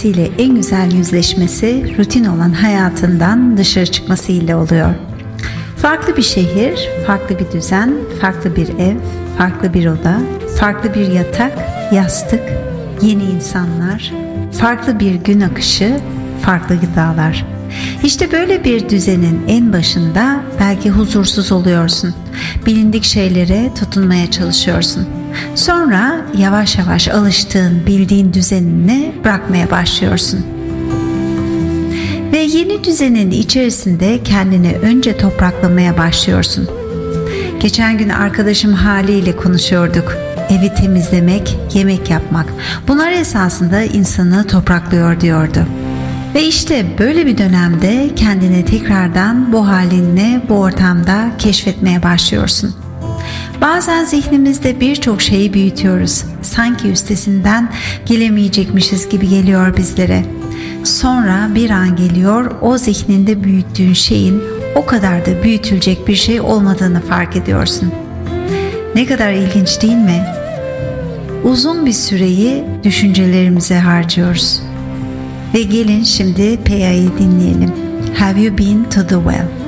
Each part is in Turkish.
Kendisiyle en güzel yüzleşmesi rutin olan hayatından dışarı çıkması ile oluyor. Farklı bir şehir, farklı bir düzen, farklı bir ev, farklı bir oda, farklı bir yatak, yastık, yeni insanlar, farklı bir gün akışı, farklı gıdalar. İşte böyle bir düzenin en başında belki huzursuz oluyorsun. Bilindik şeylere tutunmaya çalışıyorsun. Sonra yavaş yavaş alıştığın, bildiğin düzenini bırakmaya başlıyorsun. Ve yeni düzenin içerisinde kendini önce topraklamaya başlıyorsun. Geçen gün arkadaşım haliyle konuşuyorduk. Evi temizlemek, yemek yapmak. Bunlar esasında insanı topraklıyor diyordu. Ve işte böyle bir dönemde kendini tekrardan bu halinle bu ortamda keşfetmeye başlıyorsun. Bazen zihnimizde birçok şeyi büyütüyoruz. Sanki üstesinden gelemeyecekmişiz gibi geliyor bizlere. Sonra bir an geliyor o zihninde büyüttüğün şeyin o kadar da büyütülecek bir şey olmadığını fark ediyorsun. Ne kadar ilginç değil mi? Uzun bir süreyi düşüncelerimize harcıyoruz. Ve gelin şimdi Peya'yı dinleyelim. Have you been to the well?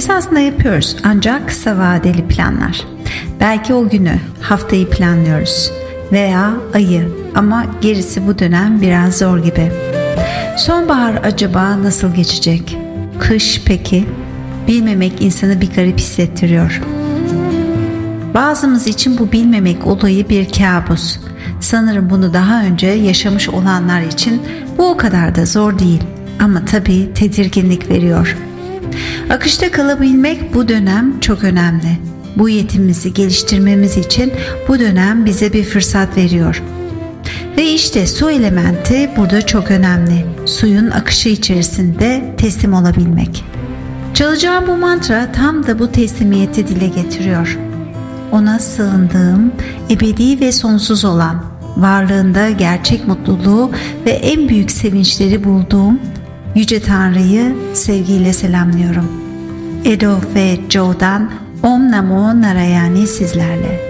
Esasında yapıyoruz ancak kısa vadeli planlar. Belki o günü, haftayı planlıyoruz veya ayı ama gerisi bu dönem biraz zor gibi. Sonbahar acaba nasıl geçecek? Kış peki? Bilmemek insanı bir garip hissettiriyor. Bazımız için bu bilmemek olayı bir kabus. Sanırım bunu daha önce yaşamış olanlar için bu o kadar da zor değil.'' ama tabii tedirginlik veriyor. Akışta kalabilmek bu dönem çok önemli. Bu yetimizi geliştirmemiz için bu dönem bize bir fırsat veriyor. Ve işte su elementi burada çok önemli. Suyun akışı içerisinde teslim olabilmek. Çalacağım bu mantra tam da bu teslimiyeti dile getiriyor. Ona sığındığım, ebedi ve sonsuz olan, varlığında gerçek mutluluğu ve en büyük sevinçleri bulduğum Yüce Tanrı'yı sevgiyle selamlıyorum. Edo ve Joe'dan Om Namo Narayani sizlerle.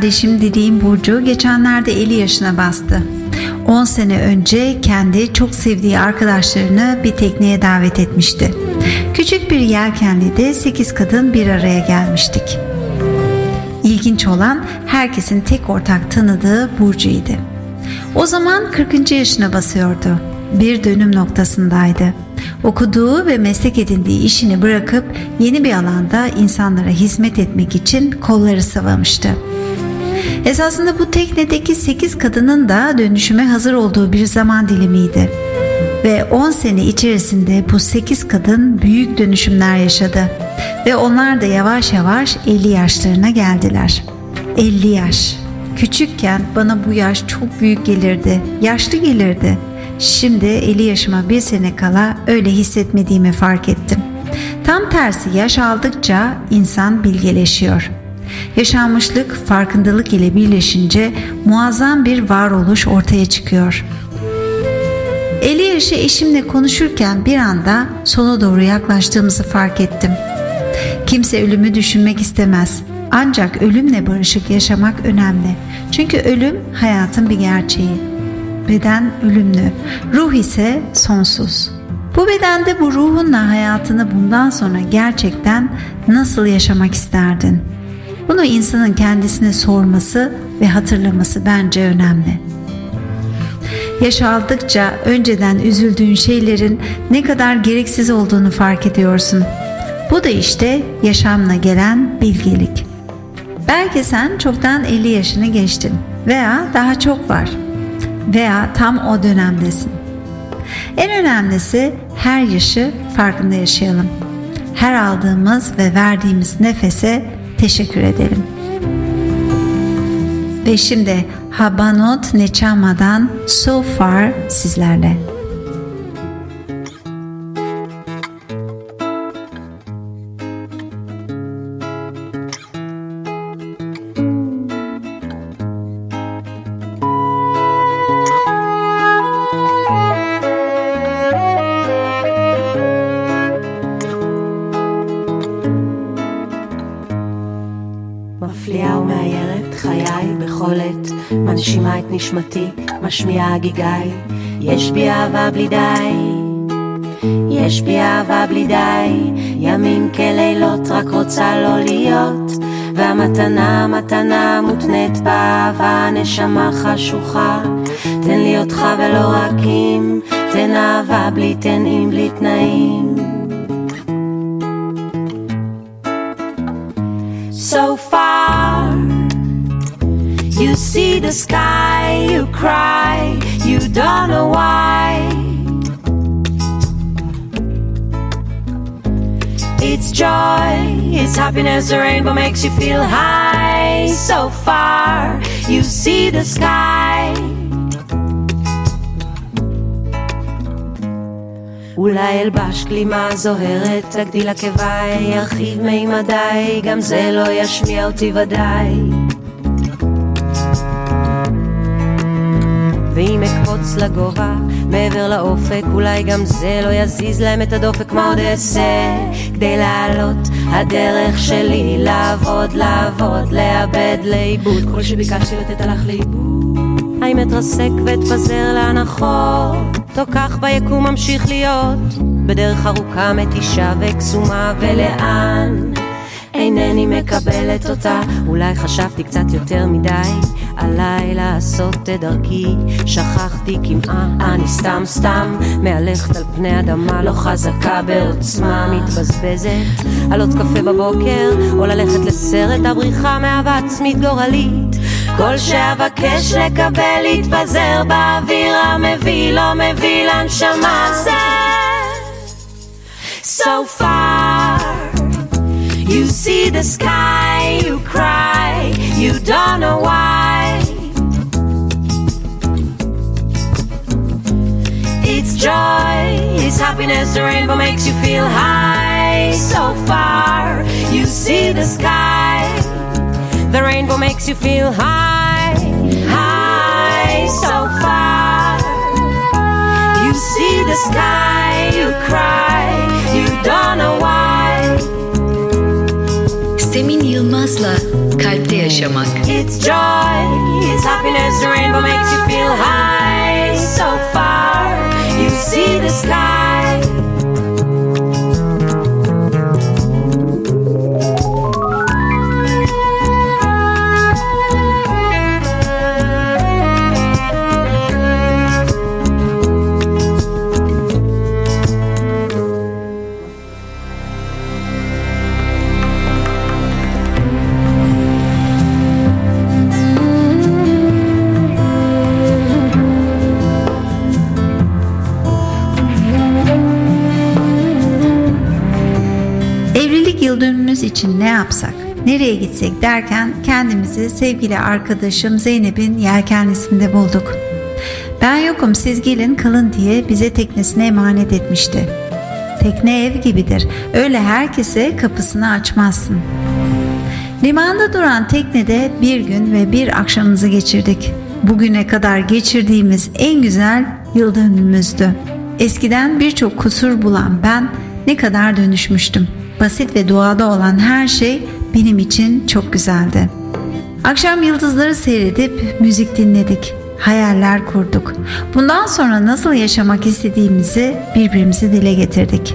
Kardeşim dediğim Burcu geçenlerde 50 yaşına bastı. 10 sene önce kendi çok sevdiği arkadaşlarını bir tekneye davet etmişti. Küçük bir yelkenli 8 kadın bir araya gelmiştik. İlginç olan herkesin tek ortak tanıdığı Burcu'ydu. O zaman 40. yaşına basıyordu. Bir dönüm noktasındaydı. Okuduğu ve meslek edindiği işini bırakıp yeni bir alanda insanlara hizmet etmek için kolları sıvamıştı. Esasında bu teknedeki 8 kadının da dönüşüme hazır olduğu bir zaman dilimiydi. Ve 10 sene içerisinde bu 8 kadın büyük dönüşümler yaşadı. Ve onlar da yavaş yavaş 50 yaşlarına geldiler. 50 yaş. Küçükken bana bu yaş çok büyük gelirdi, yaşlı gelirdi. Şimdi 50 yaşıma bir sene kala öyle hissetmediğimi fark ettim. Tam tersi yaş aldıkça insan bilgeleşiyor. Yaşanmışlık farkındalık ile birleşince muazzam bir varoluş ortaya çıkıyor. 50 yaşı eşimle konuşurken bir anda sona doğru yaklaştığımızı fark ettim. Kimse ölümü düşünmek istemez. Ancak ölümle barışık yaşamak önemli. Çünkü ölüm hayatın bir gerçeği. Beden ölümlü, ruh ise sonsuz. Bu bedende bu ruhunla hayatını bundan sonra gerçekten nasıl yaşamak isterdin? Bunu insanın kendisine sorması ve hatırlaması bence önemli. Yaş aldıkça önceden üzüldüğün şeylerin ne kadar gereksiz olduğunu fark ediyorsun. Bu da işte yaşamla gelen bilgelik. Belki sen çoktan 50 yaşını geçtin veya daha çok var veya tam o dönemdesin. En önemlisi her yaşı farkında yaşayalım. Her aldığımız ve verdiğimiz nefese teşekkür edelim. Ve şimdi Habanot Nechama'dan So Far sizlerle. מנשימה את נשמתי, משמיעה הגיגי, יש בי אהבה בלי די. יש בי אהבה בלי די, ימים כלילות רק רוצה לא להיות, והמתנה, מתנה מותנית באהבה, נשמה חשוכה. תן לי אותך ולא רק אם, תן אהבה בלי תנאים, בלי תנאים. So far see the sky, you cry, you don't know why. It's joy, it's happiness, the rainbow makes you feel high. So far, you see the sky. אולי אלבש גלימה זוהרת, תגדיל עקביי, ירחיב מימדיי, גם זה לא ישמיע אותי ודאי. ואם אקפוץ לגובה, מעבר לאופק, אולי גם זה לא יזיז להם את הדופק, מה עוד אעשה? כדי לעלות, הדרך שלי לעבוד, לעבוד, לאבד, לאיבוד. כל שביקשתי לתת הלך לאיבוד. האם אתרסק ואתפזר להנחות, או כך ביקום ממשיך להיות, בדרך ארוכה מתישה וקסומה, ולאן? אינני מקבלת אותה, אולי חשבתי קצת יותר מדי, עליי לעשות את דרכי, שכחתי כמעה, אני סתם סתם מהלכת על פני אדמה לא חזקה בעוצמה, מתבזבזת. על עוד קפה בבוקר, או ללכת לסרט הבריחה מאהבה עצמית גורלית. כל שאבקש לקבל יתפזר באוויר המביא לא מביא לנשמה זה So far You see the sky, you cry, you don't know why. It's joy, it's happiness, the rainbow makes you feel high. So far, you see the sky, the rainbow makes you feel high, high. So far, you see the sky, you cry, Kalpte Yaşamak. It's joy, it's happiness, the rainbow makes you feel high. So far, you see the sky. Yıl için ne yapsak, nereye gitsek derken kendimizi sevgili arkadaşım Zeynep'in yelkenlisinde bulduk. Ben yokum siz gelin kalın diye bize teknesine emanet etmişti. Tekne ev gibidir. Öyle herkese kapısını açmazsın. Limanda duran teknede bir gün ve bir akşamımızı geçirdik. Bugüne kadar geçirdiğimiz en güzel yıl dönümümüzdü. Eskiden birçok kusur bulan ben ne kadar dönüşmüştüm basit ve doğada olan her şey benim için çok güzeldi. Akşam yıldızları seyredip müzik dinledik. Hayaller kurduk. Bundan sonra nasıl yaşamak istediğimizi birbirimize dile getirdik.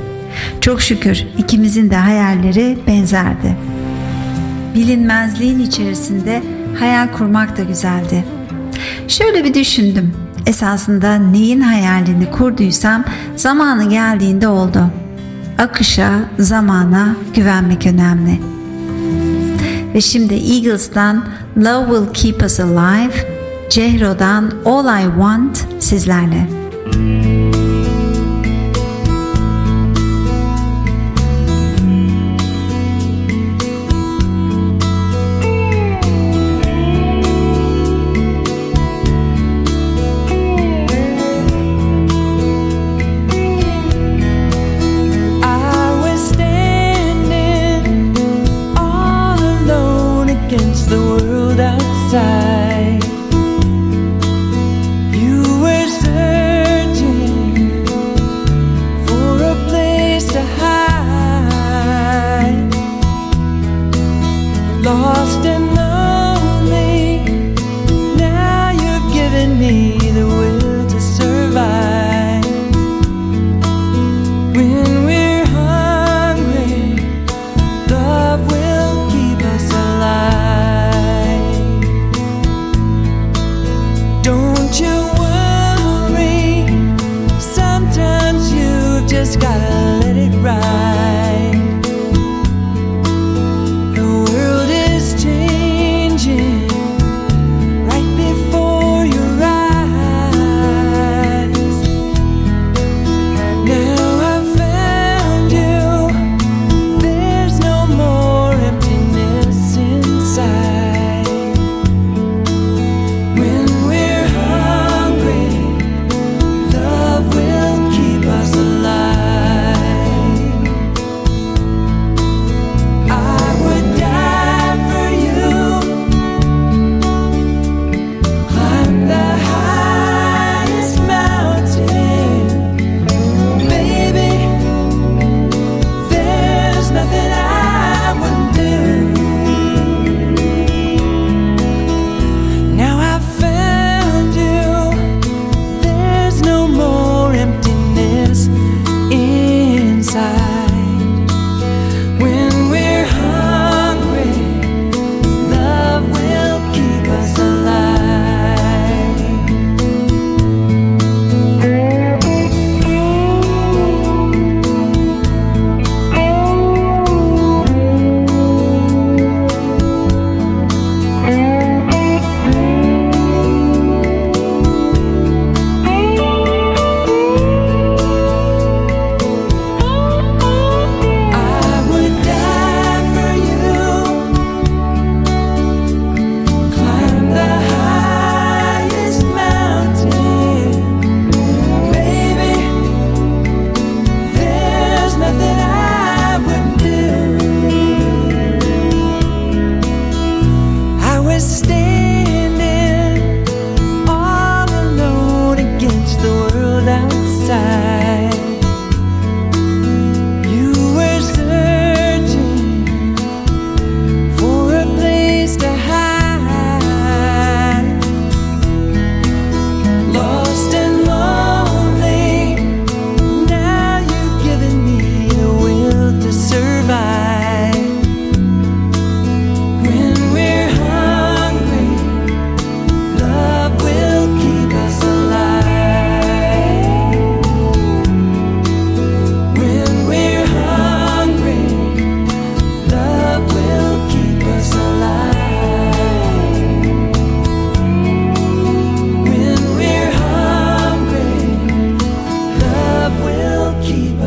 Çok şükür ikimizin de hayalleri benzerdi. Bilinmezliğin içerisinde hayal kurmak da güzeldi. Şöyle bir düşündüm. Esasında neyin hayalini kurduysam zamanı geldiğinde oldu akışa, zamana güvenmek önemli. Ve şimdi Eagles'dan Love Will Keep Us Alive, Cehro'dan All I Want sizlerle.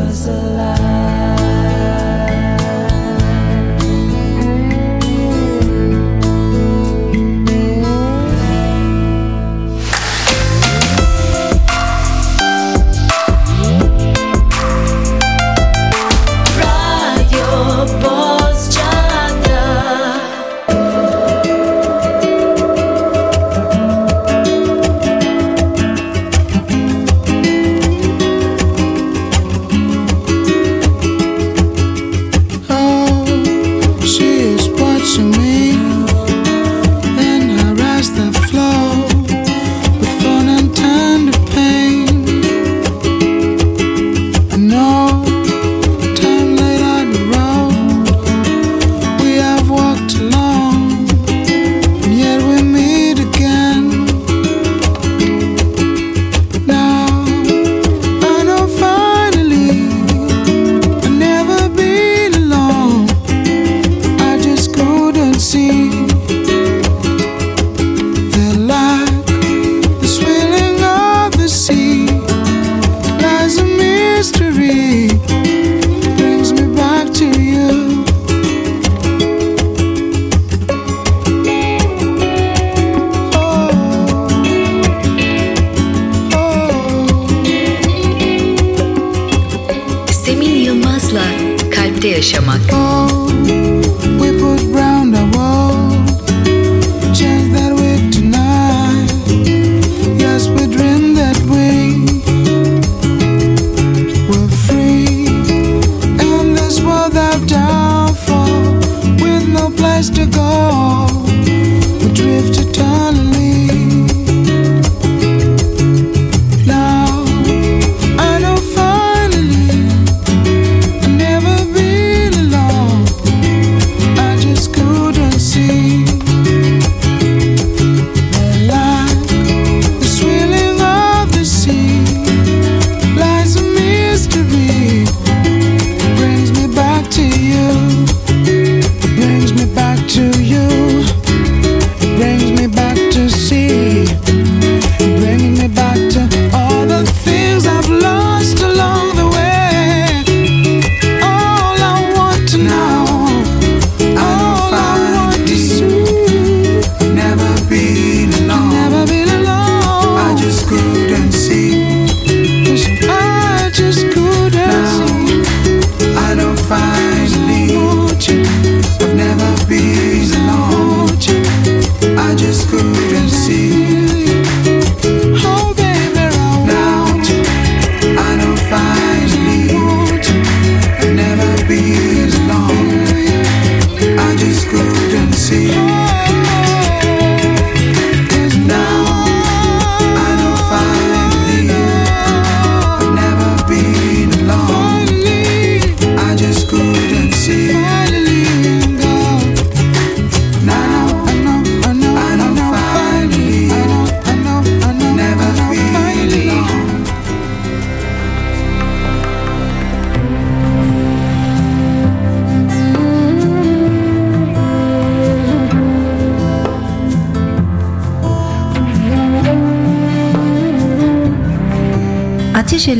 was alive.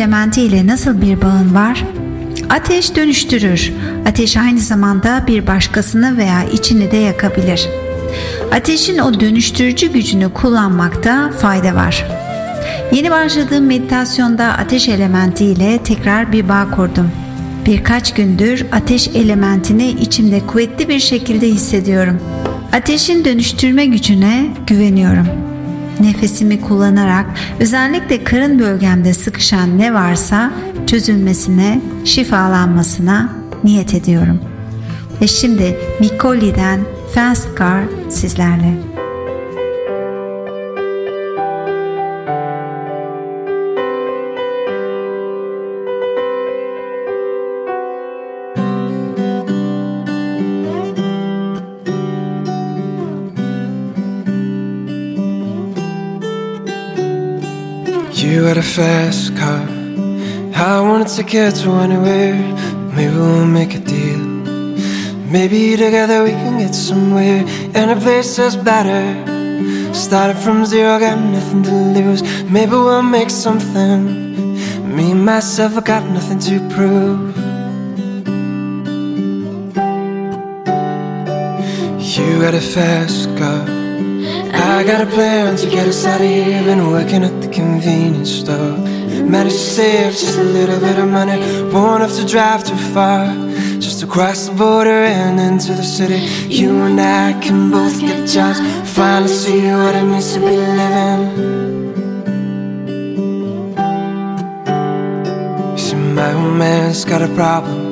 Elementi ile nasıl bir bağın var? Ateş dönüştürür. Ateş aynı zamanda bir başkasını veya içini de yakabilir. Ateşin o dönüştürücü gücünü kullanmakta fayda var. Yeni başladığım meditasyonda ateş elementi ile tekrar bir bağ kurdum. Birkaç gündür ateş elementini içimde kuvvetli bir şekilde hissediyorum. Ateşin dönüştürme gücüne güveniyorum.'' Nefesimi kullanarak özellikle karın bölgemde sıkışan ne varsa çözülmesine, şifalanmasına niyet ediyorum. Ve şimdi Mikoli'den Fast Car sizlerle. Fast car. I wanted to get to anywhere. Maybe we'll make a deal. Maybe together we can get somewhere. And a place that's better. Started from zero, got nothing to lose. Maybe we'll make something. Me myself, I got nothing to prove. You had a fast car. I got a plan to get us out of here. Been working at the convenience store. Managed to save just a little bit of money. Won't have to drive too far. Just across the border and into the city. You and I can both get jobs. Finally see what it means to be living. See, my old man's got a problem.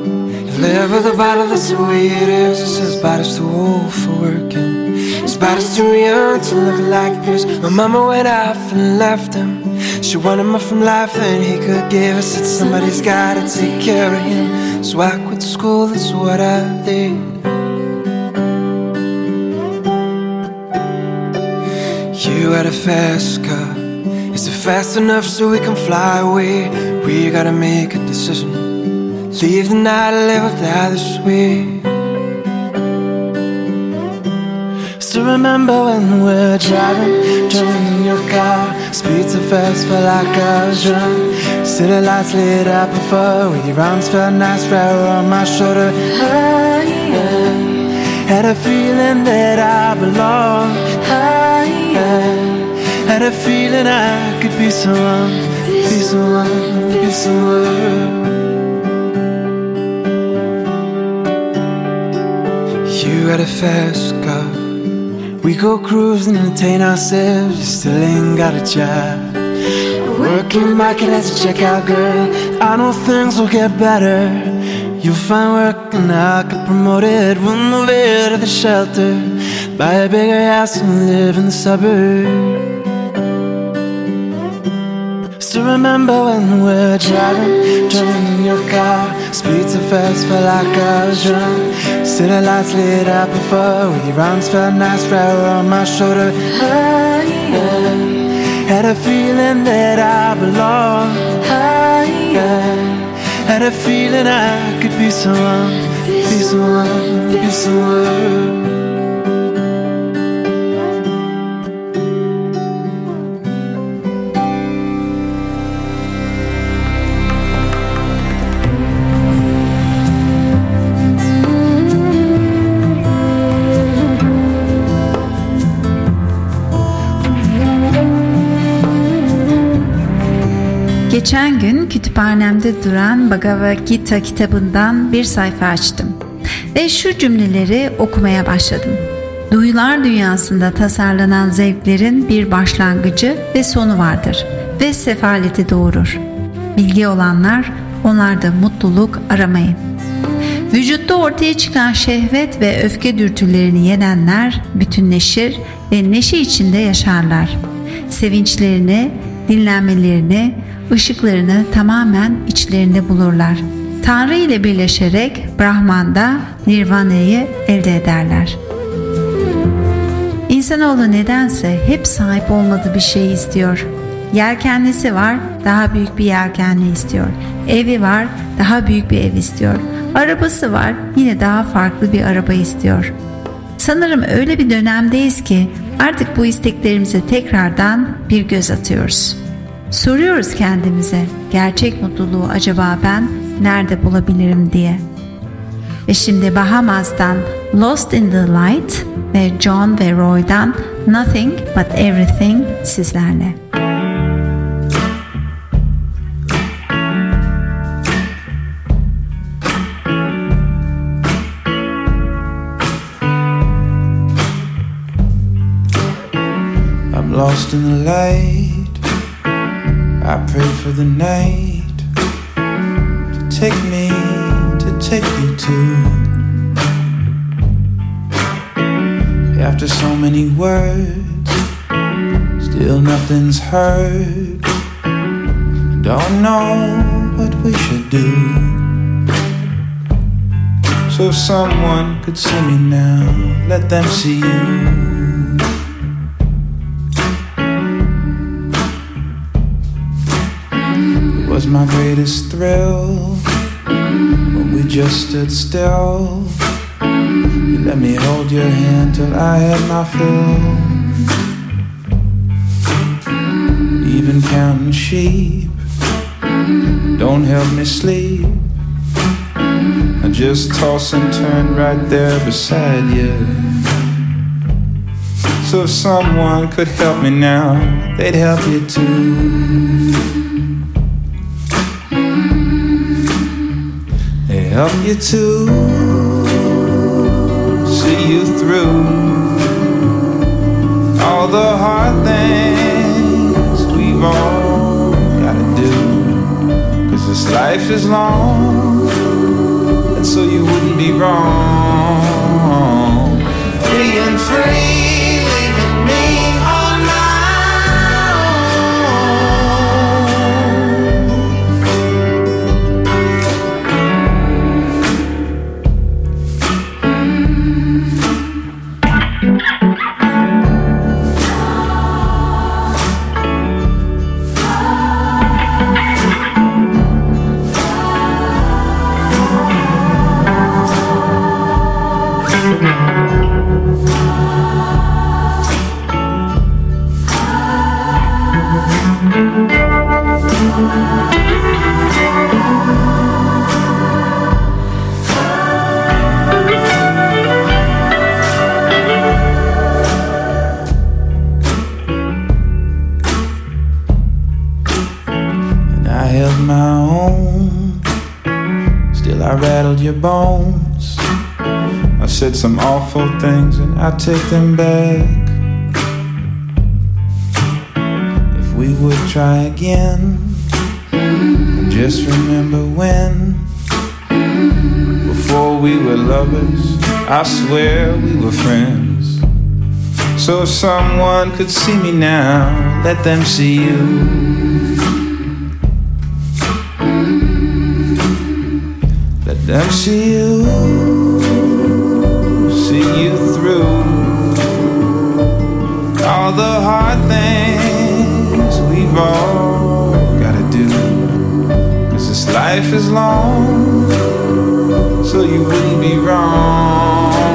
Live with a bottle, that's the way it is. It says body's too old for working. Body's too young to look like this. My mama went off and left him. She wanted more from life than he could give. I said somebody's gotta take care of him. So I quit school, that's what I did. You had a fast car. Is it fast enough so we can fly away? We gotta make a decision. Leave the night, live die this way. Still remember when we're driving, driving in your car. Speed so fast, felt like I was drunk. City lights lit up before, with your arms felt nice right on my shoulder. I had a feeling that I belong. I yeah, had a feeling I could be someone, be someone, be someone. You had a fast car. We go cruising, entertain ourselves. Still ain't got a job. Working market as a checkout girl. I know things will get better. You'll find work and I'll get promoted. We'll move out of the shelter. Buy a bigger house and live in the suburbs. Still remember when we're driving, driving in your car. Speed so fast, felt like I was drunk. City lights lit up before, with your arms felt nice right on my shoulder. I had a feeling that I belong. I had a feeling I could be someone, be someone, be someone. Geçen gün kütüphanemde duran Bhagavad Gita kitabından bir sayfa açtım ve şu cümleleri okumaya başladım. Duyular dünyasında tasarlanan zevklerin bir başlangıcı ve sonu vardır ve sefaleti doğurur. Bilgi olanlar onlarda mutluluk aramayın. Vücutta ortaya çıkan şehvet ve öfke dürtülerini yenenler bütünleşir ve neşe içinde yaşarlar. Sevinçlerini, dinlenmelerini, ışıklarını tamamen içlerinde bulurlar. Tanrı ile birleşerek Brahman'da Nirvana'yı elde ederler. İnsanoğlu nedense hep sahip olmadığı bir şey istiyor. Yelkenlisi var, daha büyük bir yelkenli istiyor. Evi var, daha büyük bir ev istiyor. Arabası var, yine daha farklı bir araba istiyor. Sanırım öyle bir dönemdeyiz ki artık bu isteklerimize tekrardan bir göz atıyoruz. Soruyoruz kendimize gerçek mutluluğu acaba ben nerede bulabilirim diye. Ve şimdi Bahamas'tan Lost in the Light ve John ve Roy'dan Nothing But Everything sizlerle. I'm lost in the light. I pray for the night to take me, to take me to. After so many words, still nothing's heard. Don't know what we should do. So someone could see me now, let them see you. My greatest thrill when we just stood still. You let me hold your hand till I had my fill. Even counting sheep don't help me sleep. I just toss and turn right there beside you. So if someone could help me now, they'd help you too. Help you to see you through all the hard things we've all gotta do. Cause this life is long, and so you wouldn't be wrong. Being free, your bones. I said some awful things and I take them back. If we would try again, just remember when. Before we were lovers, I swear we were friends. So if someone could see me now, let them see you. Them see you, see you through all the hard things we've all gotta do. Cause this life is long, so you wouldn't be wrong.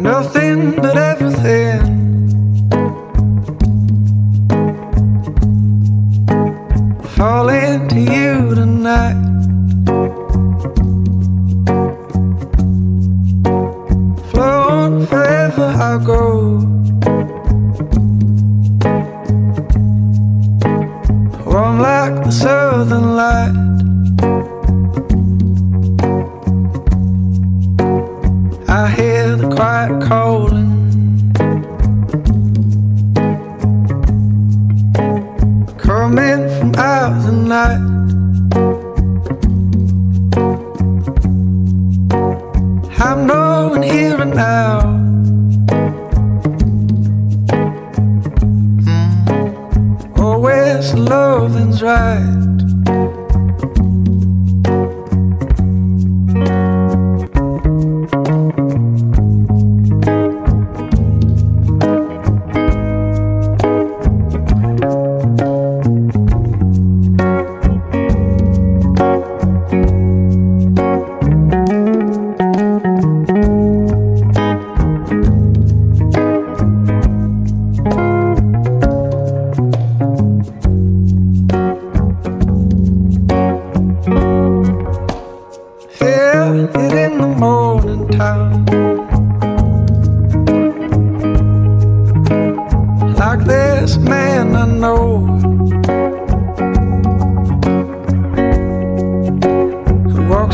Nothing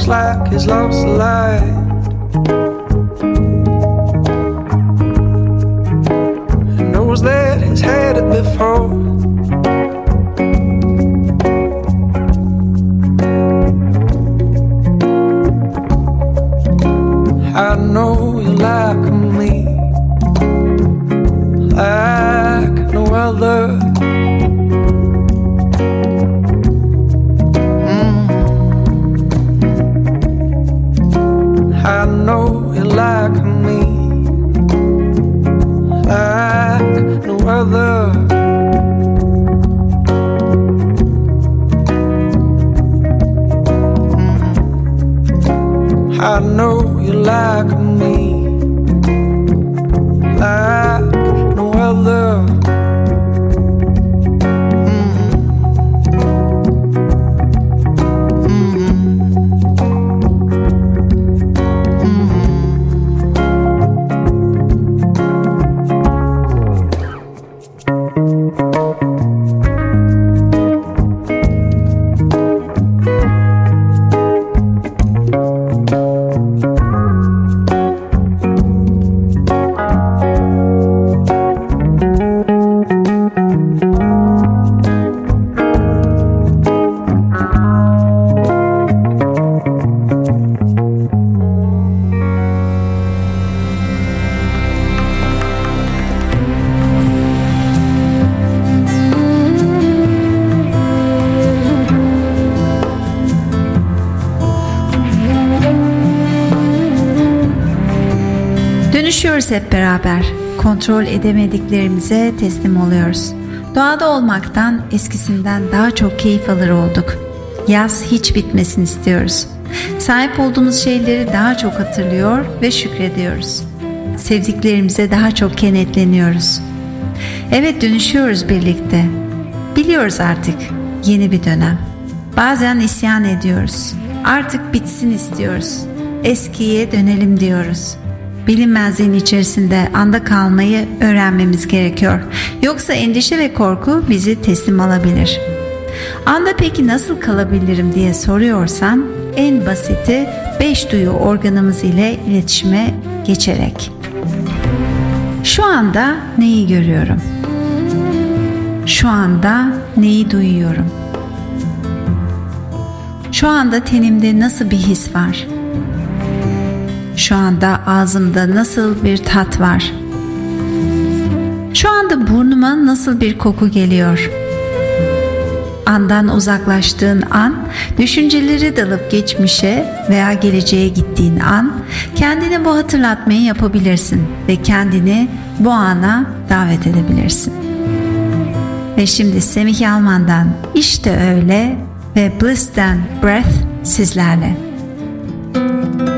Like he's lost the light. Who knows that he's had it before. Dönüşüyoruz hep beraber. Kontrol edemediklerimize teslim oluyoruz. Doğada olmaktan eskisinden daha çok keyif alır olduk. Yaz hiç bitmesin istiyoruz. Sahip olduğumuz şeyleri daha çok hatırlıyor ve şükrediyoruz. Sevdiklerimize daha çok kenetleniyoruz. Evet dönüşüyoruz birlikte. Biliyoruz artık yeni bir dönem. Bazen isyan ediyoruz. Artık bitsin istiyoruz. Eskiye dönelim diyoruz. Bilinmezliğin içerisinde anda kalmayı öğrenmemiz gerekiyor. Yoksa endişe ve korku bizi teslim alabilir. Anda peki nasıl kalabilirim diye soruyorsan en basiti beş duyu organımız ile iletişime geçerek. Şu anda neyi görüyorum? Şu anda neyi duyuyorum? Şu anda tenimde nasıl bir his var? Şu anda ağzımda nasıl bir tat var? Şu anda burnuma nasıl bir koku geliyor? Andan uzaklaştığın an, düşünceleri dalıp geçmişe veya geleceğe gittiğin an kendine bu hatırlatmayı yapabilirsin ve kendini bu ana davet edebilirsin. Ve şimdi Semih Yalman'dan işte öyle ve Bliss'ten Breath sizlerle. Huzur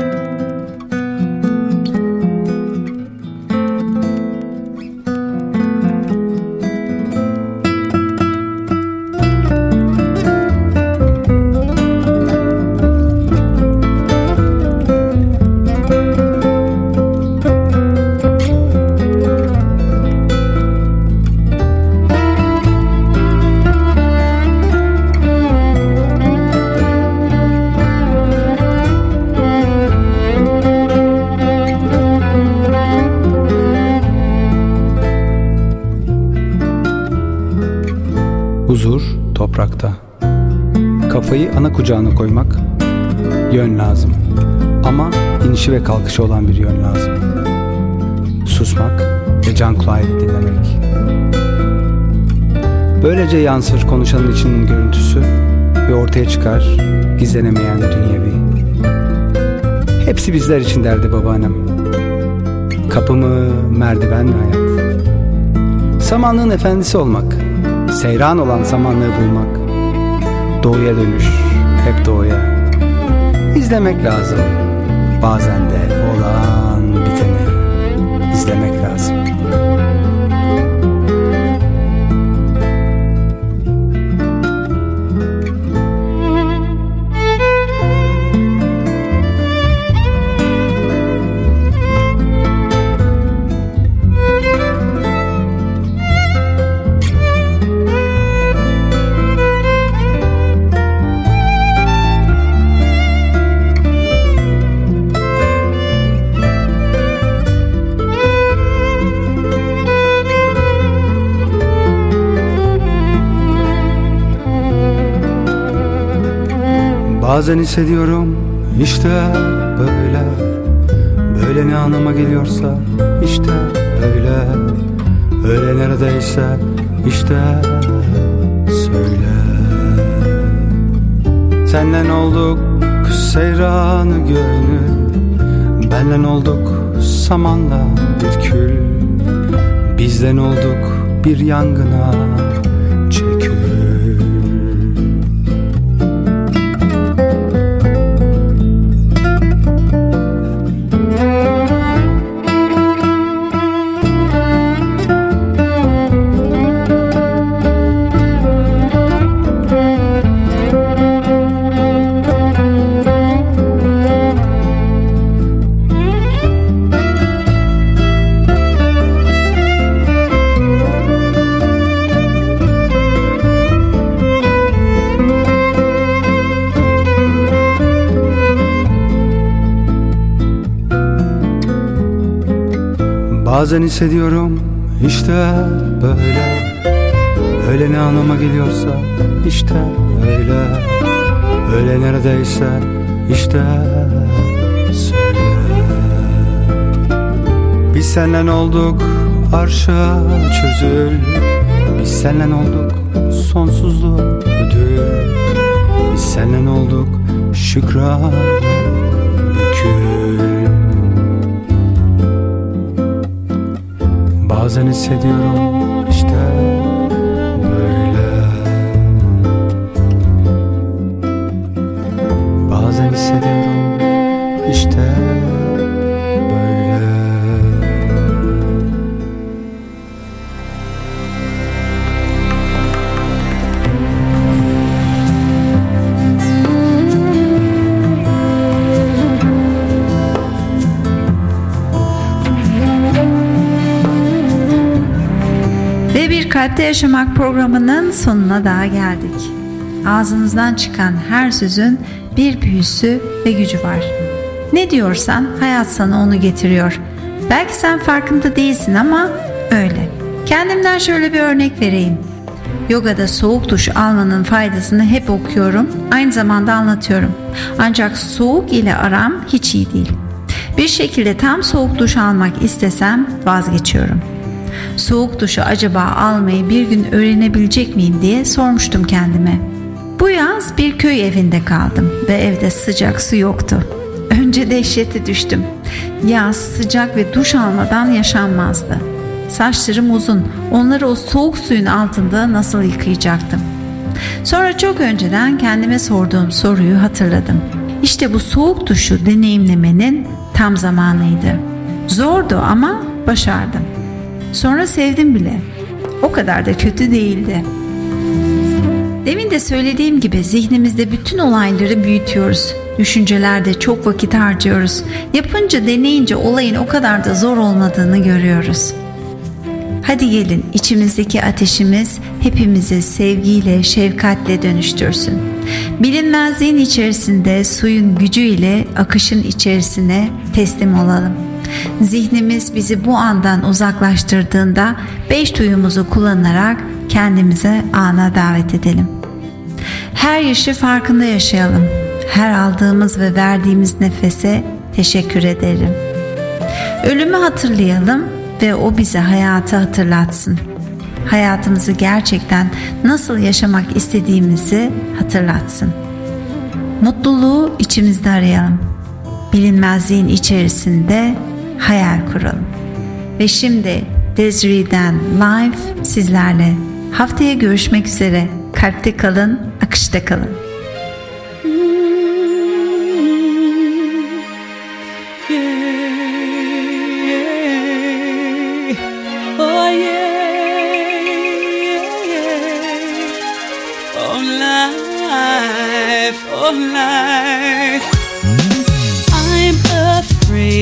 kucağına koymak yön lazım. Ama inişi ve kalkışı olan bir yön lazım. Susmak ve can kulağıyla dinlemek. Böylece yansır konuşanın içinin görüntüsü ve ortaya çıkar gizlenemeyen dünyevi. Hepsi bizler için derdi babaannem. Kapımı merdiven mi hayat? Samanlığın efendisi olmak Seyran olan samanlığı bulmak Doğuya dönüş hep doğuya İzlemek lazım. Bazen de olan Bazen hissediyorum işte böyle. Böyle ne anlama geliyorsa işte öyle. Öyle neredeyse işte söyle. Senden olduk seyranı gönül? Benden olduk samanla bir kül? Bizden olduk bir yangına Bazen hissediyorum işte böyle. Öyle ne anlama geliyorsa işte öyle. Öyle neredeyse işte söyle. Biz senden olduk? Arşa çözül. Biz senden olduk? Sonsuzluğu ödül. Biz senden olduk? Şükran Bazen hissediyorum Kalpte Yaşamak programının sonuna daha geldik. Ağzınızdan çıkan her sözün bir büyüsü ve gücü var. Ne diyorsan hayat sana onu getiriyor. Belki sen farkında değilsin ama öyle. Kendimden şöyle bir örnek vereyim. Yogada soğuk duş almanın faydasını hep okuyorum, aynı zamanda anlatıyorum. Ancak soğuk ile aram hiç iyi değil. Bir şekilde tam soğuk duş almak istesem vazgeçiyorum. Soğuk duşu acaba almayı bir gün öğrenebilecek miyim diye sormuştum kendime. Bu yaz bir köy evinde kaldım ve evde sıcak su yoktu. Önce dehşete düştüm. Yaz sıcak ve duş almadan yaşanmazdı. Saçlarım uzun. Onları o soğuk suyun altında nasıl yıkayacaktım? Sonra çok önceden kendime sorduğum soruyu hatırladım. İşte bu soğuk duşu deneyimlemenin tam zamanıydı. Zordu ama başardım. Sonra sevdim bile. O kadar da kötü değildi. Demin de söylediğim gibi zihnimizde bütün olayları büyütüyoruz. Düşüncelerde çok vakit harcıyoruz. Yapınca deneyince olayın o kadar da zor olmadığını görüyoruz. Hadi gelin içimizdeki ateşimiz hepimizi sevgiyle, şefkatle dönüştürsün. Bilinmezliğin içerisinde suyun gücüyle akışın içerisine teslim olalım. Zihnimiz bizi bu andan uzaklaştırdığında beş duyumuzu kullanarak kendimize ana davet edelim. Her yaşı farkında yaşayalım. Her aldığımız ve verdiğimiz nefese teşekkür edelim. Ölümü hatırlayalım ve o bize hayatı hatırlatsın. Hayatımızı gerçekten nasıl yaşamak istediğimizi hatırlatsın. Mutluluğu içimizde arayalım. Bilinmezliğin içerisinde hayal kuralım. Ve şimdi Desiree'den live sizlerle. Haftaya görüşmek üzere. Kalpte kalın, akışta kalın.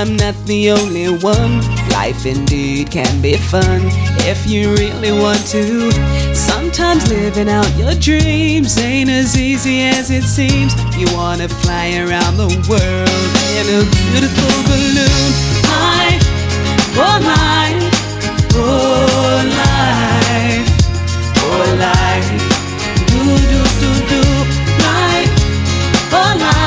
I'm not the only one. Life indeed can be fun if you really want to. Sometimes living out your dreams ain't as easy as it seems. You wanna fly around the world in a beautiful balloon. Life, oh life, oh life, oh life. Do do do do life, oh life.